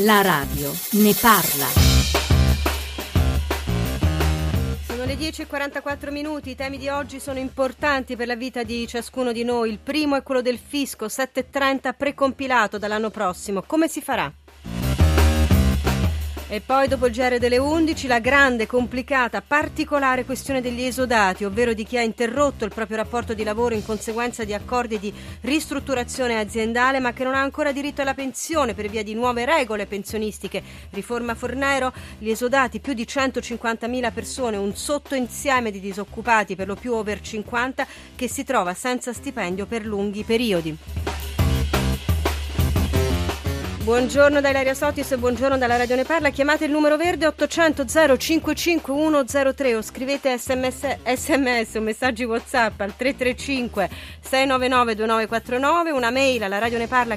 La radio ne parla. Sono le 10.44 minuti, i temi di oggi sono importanti per la vita di ciascuno di noi. Il primo è quello del fisco, 7.30 precompilato dall'anno prossimo. Come si farà? E poi dopo il GR delle 11 la grande, complicata, particolare questione degli esodati, ovvero di chi ha interrotto il proprio rapporto di lavoro in conseguenza di accordi di ristrutturazione aziendale ma che non ha ancora diritto alla pensione per via di nuove regole pensionistiche. Riforma Fornero, gli esodati, più di 150.000 persone, un sottoinsieme di disoccupati per lo più over 50 che si trova senza stipendio per lunghi periodi. Buongiorno da Ilaria Sotis e buongiorno dalla Radio Ne Parla. Chiamate il numero verde 800 055 103 o scrivete sms, sms o messaggi WhatsApp al 335 699 2949, una mail alla Radio Ne Parla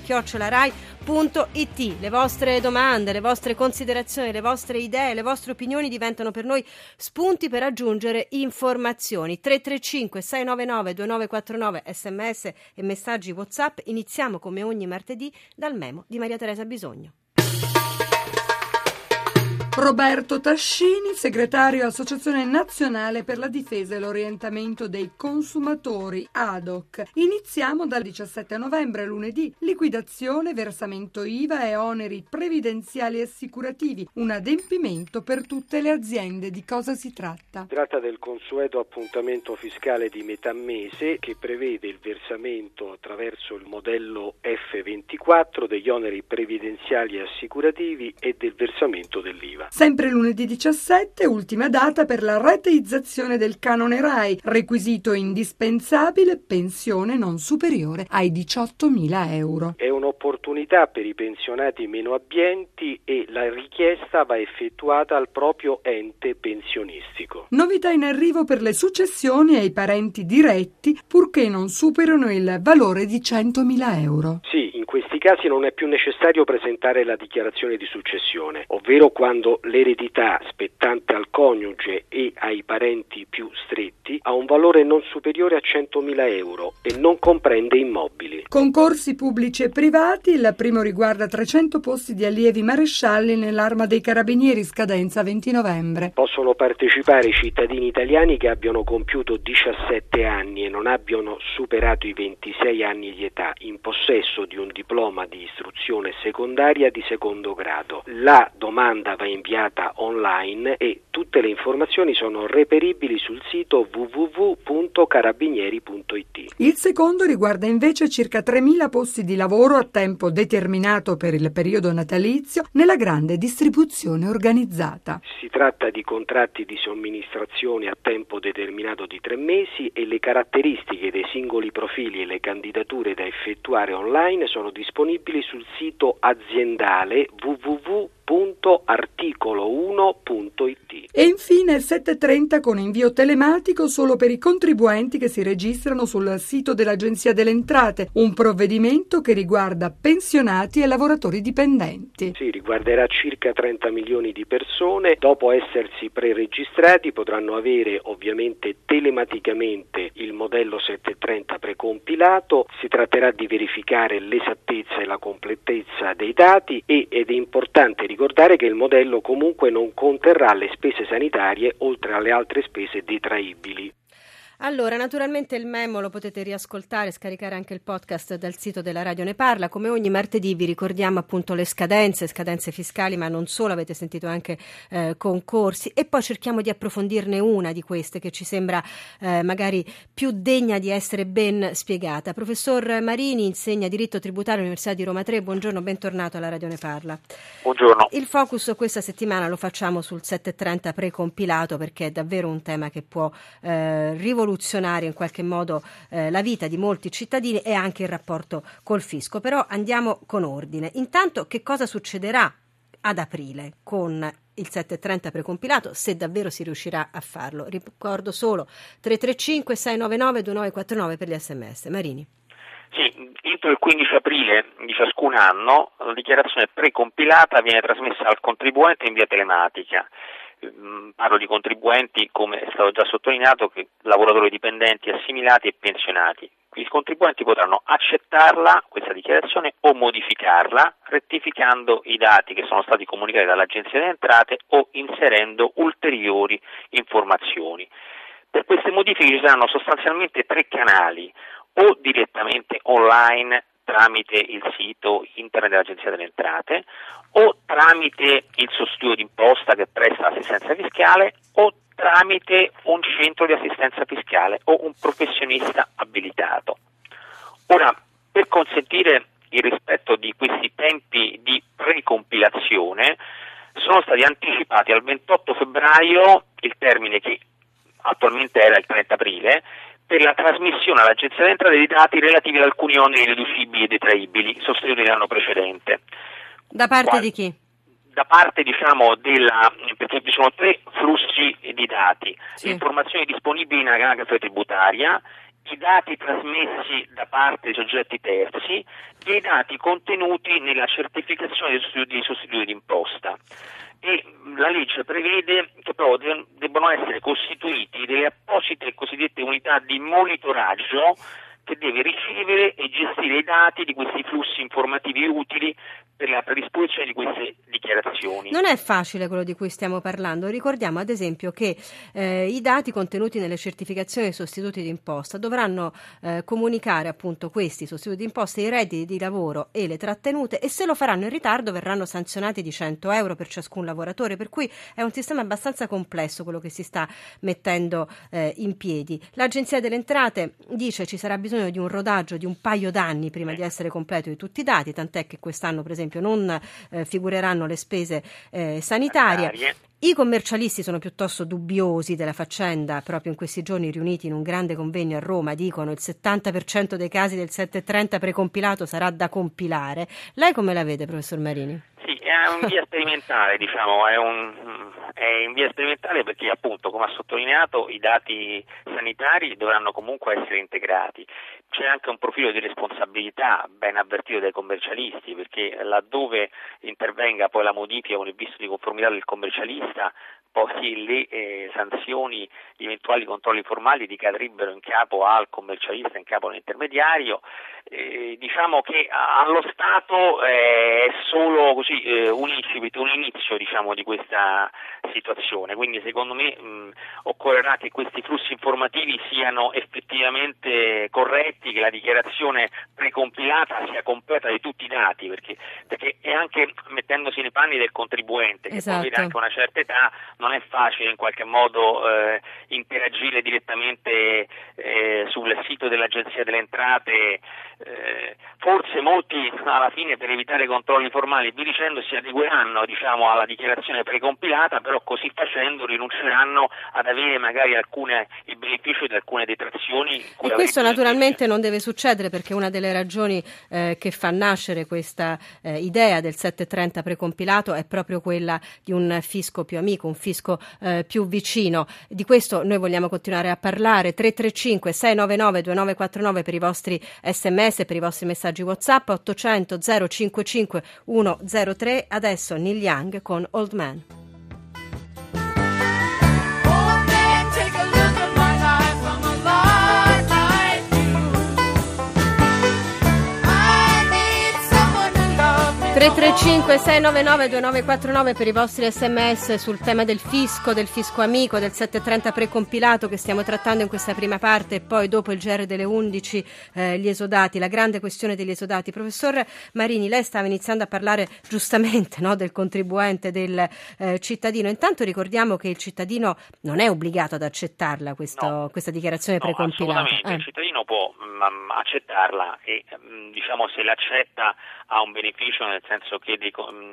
chiocciolarai.it. Le vostre domande, le vostre considerazioni, le vostre idee, le vostre opinioni diventano per noi spunti per aggiungere informazioni. 335 699 2949 sms e messaggi WhatsApp. Iniziamo come ogni martedì dal memo di Maria Teresa bisogno. Roberto Tascini, segretario Associazione Nazionale per la Difesa e l'Orientamento dei Consumatori, ADOC. Iniziamo dal 17 novembre, lunedì, liquidazione, versamento IVA e oneri previdenziali e assicurativi, un adempimento per tutte le aziende. Di cosa si tratta? Si tratta del consueto appuntamento fiscale di metà mese che prevede il versamento attraverso il modello F24 degli oneri previdenziali e assicurativi e del versamento dell'IVA. Sempre lunedì 17, ultima data per la rateizzazione del canone RAI, requisito indispensabile, pensione non superiore ai 18.000 euro. È un'opportunità per i pensionati meno abbienti e la richiesta va effettuata al proprio ente pensionistico. Novità in arrivo per le successioni ai parenti diretti, purché non superino il valore di 100.000 euro. Sì, in questi casi non è più necessario presentare la dichiarazione di successione, ovvero quando l'eredità spettante al coniuge e ai parenti più stretti ha un valore non superiore a 100.000 euro e non comprende immobili. Concorsi pubblici e privati, il primo riguarda 300 posti di allievi marescialli nell'arma dei carabinieri, scadenza 20 novembre. Possono partecipare i cittadini italiani che abbiano compiuto 17 anni e non abbiano superato i 26 anni di età in possesso di un diploma di istruzione secondaria di secondo grado. La domanda va inviata inviata online e tutte le informazioni sono reperibili sul sito www.carabinieri.it. Il secondo riguarda invece circa 3.000 posti di lavoro a tempo determinato per il periodo natalizio nella grande distribuzione organizzata. Si tratta di contratti di somministrazione a tempo determinato di tre mesi e le caratteristiche dei singoli profili e le candidature da effettuare online sono disponibili sul sito aziendale www www.articolo1.it. E infine il 7.30 con invio telematico solo per i contribuenti che si registrano sul sito dell'Agenzia delle Entrate, un provvedimento che riguarda pensionati e lavoratori dipendenti. Sì, riguarderà circa 30 milioni di persone. Dopo essersi preregistrati potranno avere ovviamente telematicamente il modello 730 precompilato. Si tratterà di verificare l'esattezza e la completezza dei dati e, ed è importante ricordare ricordare che il modello comunque non conterrà le spese sanitarie oltre alle altre spese detraibili. Allora, naturalmente il memo lo potete riascoltare, scaricare anche il podcast dal sito della Radio Ne Parla. Come ogni martedì vi ricordiamo appunto le scadenze, scadenze fiscali, ma non solo, avete sentito anche eh, concorsi e poi cerchiamo di approfondirne una di queste che ci sembra eh, magari più degna di essere ben spiegata. Professor Marini insegna diritto tributario all'Università di Roma 3. Buongiorno, bentornato alla Radio Ne Parla. Buongiorno. Il focus questa settimana lo facciamo sul 730 precompilato perché è davvero un tema che può eh, rivoluzionare rivoluzionare in qualche modo eh, la vita di molti cittadini e anche il rapporto col fisco. Però andiamo con ordine. Intanto che cosa succederà ad aprile con il 730 precompilato, se davvero si riuscirà a farlo. Ricordo solo 335 699 2949 per gli sms. Marini. Sì, entro il 15 aprile di ciascun anno la dichiarazione precompilata viene trasmessa al contribuente in via telematica parlo di contribuenti, come è stato già sottolineato, che lavoratori dipendenti assimilati e pensionati. I contribuenti potranno accettarla, questa dichiarazione, o modificarla, rettificando i dati che sono stati comunicati dall'Agenzia delle Entrate o inserendo ulteriori informazioni. Per queste modifiche ci saranno sostanzialmente tre canali, o direttamente online tramite il sito internet dell'Agenzia delle Entrate o tramite il sostituto d'imposta che presta assistenza fiscale o tramite un centro di assistenza fiscale o un professionista abilitato. Ora, per consentire il rispetto di questi tempi di precompilazione, sono stati anticipati al 28 febbraio il termine che attualmente era il 30 aprile per la trasmissione all'Agenzia delle Entrate dei dati relativi ad alcuni oneri deducibili e detraibili sostenuti nell'anno precedente. Da parte Qual- di chi? Da parte diciamo della, perché ci sono tre flussi di dati, sì. informazioni disponibili in anagrafe tributaria, i dati trasmessi da parte dei soggetti terzi e i dati contenuti nella certificazione dei sostituti, d'imposta e la legge prevede che però debbano essere costituiti delle apposite cosiddette unità di monitoraggio che deve ricevere e gestire i dati di questi flussi informativi utili per la predisposizione di queste dichiarazioni. Non è facile quello di cui stiamo parlando. Ricordiamo ad esempio che eh, i dati contenuti nelle certificazioni dei sostituti d'imposta dovranno eh, comunicare appunto questi sostituti d'imposta, i redditi di lavoro e le trattenute e se lo faranno in ritardo verranno sanzionati di 100 euro per ciascun lavoratore, per cui è un sistema abbastanza complesso quello che si sta mettendo eh, in piedi. L'Agenzia delle Entrate dice ci sarà bisogno di un rodaggio di un paio d'anni prima di essere completo di tutti i dati, tant'è che quest'anno per esempio non eh, figureranno le spese eh, sanitarie. sanitarie. I commercialisti sono piuttosto dubbiosi della faccenda, proprio in questi giorni riuniti in un grande convegno a Roma, dicono il 70% dei casi del 730 precompilato sarà da compilare. Lei come la vede, professor Marini? Sì, è un via sperimentale, diciamo, è, un, è in via sperimentale perché appunto, come ha sottolineato, i dati sanitari dovranno comunque essere integrati. C'è anche un profilo di responsabilità ben avvertito dai commercialisti perché laddove intervenga poi la modifica con il visto di conformità del commercialista poi le eh, sanzioni, gli eventuali controlli formali ricadrebbero in capo al commercialista, in capo all'intermediario. Eh, diciamo che allo Stato eh, è solo così, eh, un incipit, un inizio diciamo, di questa situazione, quindi secondo me mh, occorrerà che questi flussi informativi siano effettivamente corretti, che la dichiarazione precompilata sia completa di tutti i dati, perché, perché è anche mettendosi nei panni del contribuente, che esatto. poi anche una certa età, non è facile in qualche modo eh, interagire direttamente eh, sul sito dell'Agenzia delle Entrate, eh, forse molti alla fine per evitare controlli formali vi dicendo si adegueranno diciamo, alla dichiarazione precompilata, però così facendo rinunceranno ad avere magari alcune, il beneficio di alcune detrazioni. E questo naturalmente non deve succedere perché una delle ragioni eh, che fa nascere questa eh, idea del 730 precompilato è proprio quella di un fisco più amico, un fisco eh, più vicino. Di questo noi vogliamo continuare a parlare. 335 699 2949 per i vostri sms, per i vostri messaggi WhatsApp, 800 055 103. Adesso Neil Young con Old Man. 335 699 2949 per i vostri sms sul tema del fisco, del fisco amico, del 730 precompilato che stiamo trattando in questa prima parte e poi dopo il GR delle 11 eh, gli esodati, la grande questione degli esodati. Professor Marini, lei stava iniziando a parlare giustamente no, del contribuente, del eh, cittadino. Intanto ricordiamo che il cittadino non è obbligato ad accettarla questo, no. questa dichiarazione no, precompilata. Eh. Il cittadino può mh, mm, accettarla e mh, mm, diciamo se l'accetta ha un beneficio nel senso che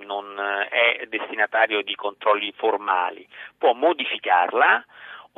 non è destinatario di controlli formali, può modificarla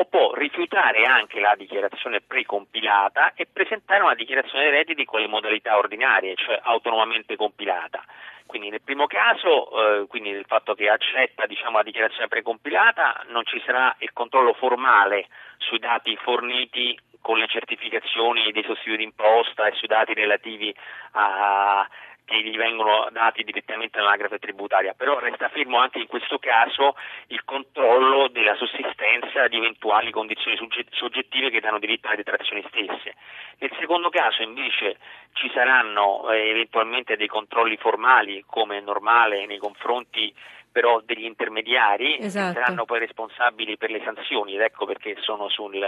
o può rifiutare anche la dichiarazione precompilata e presentare una dichiarazione dei redditi con le modalità ordinarie, cioè autonomamente compilata. Quindi nel primo caso, eh, quindi nel fatto che accetta diciamo, la dichiarazione precompilata, non ci sarà il controllo formale sui dati forniti con le certificazioni dei sostituti d'imposta e sui dati relativi a che gli vengono dati direttamente all'anagrafe tributaria, però resta fermo anche in questo caso il controllo della sussistenza di eventuali condizioni soggettive che danno diritto alle detrazioni stesse. Nel secondo caso invece ci saranno eh, eventualmente dei controlli formali come è normale nei confronti però degli intermediari esatto. che saranno poi responsabili per le sanzioni ed ecco perché sono sul,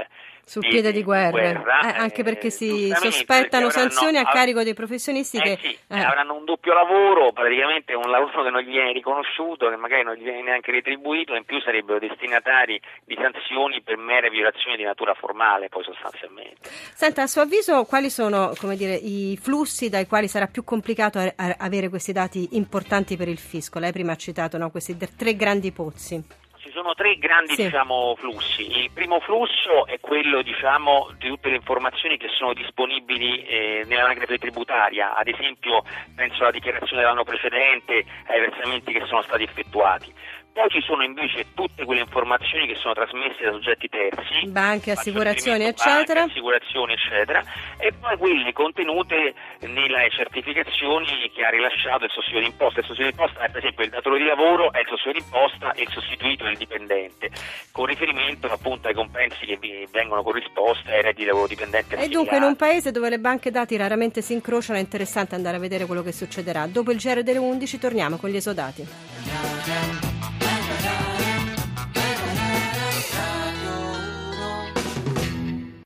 sul piede di guerra, guerra. Eh, anche perché eh, si sospettano perché sanzioni avranno, a carico dei professionisti eh che sì, eh. avranno un doppio lavoro, praticamente un lavoro che non gli viene riconosciuto, che magari non gli viene neanche retribuito e in più sarebbero destinatari di sanzioni per mere violazioni di natura formale poi sostanzialmente. Senta, a suo avviso quali sono dire, i flussi dai quali sarà più complicato avere questi dati importanti per il fisco? Lei prima ha citato no, questi tre grandi pozzi. Ci sono tre grandi sì. diciamo, flussi. Il primo flusso è quello diciamo, di tutte le informazioni che sono disponibili eh, nell'anagrafe tributaria, ad esempio penso alla dichiarazione dell'anno precedente, ai versamenti che sono stati effettuati. Poi ci sono invece tutte quelle informazioni che sono trasmesse da soggetti terzi, banche, assicurazioni, eccetera. Banche, assicurazioni, eccetera, e poi quelle contenute nelle certificazioni che ha rilasciato il sostituto d'imposta. Il sostituto d'imposta è per esempio il datore di lavoro, è il sostituto d'imposta e il sostituito del dipendente, con riferimento appunto ai compensi che vengono corrisposti ai redditi di lavoro dipendente. E dunque in un paese dove le banche dati raramente si incrociano è interessante andare a vedere quello che succederà. Dopo il GR delle 11 torniamo con gli esodati. da da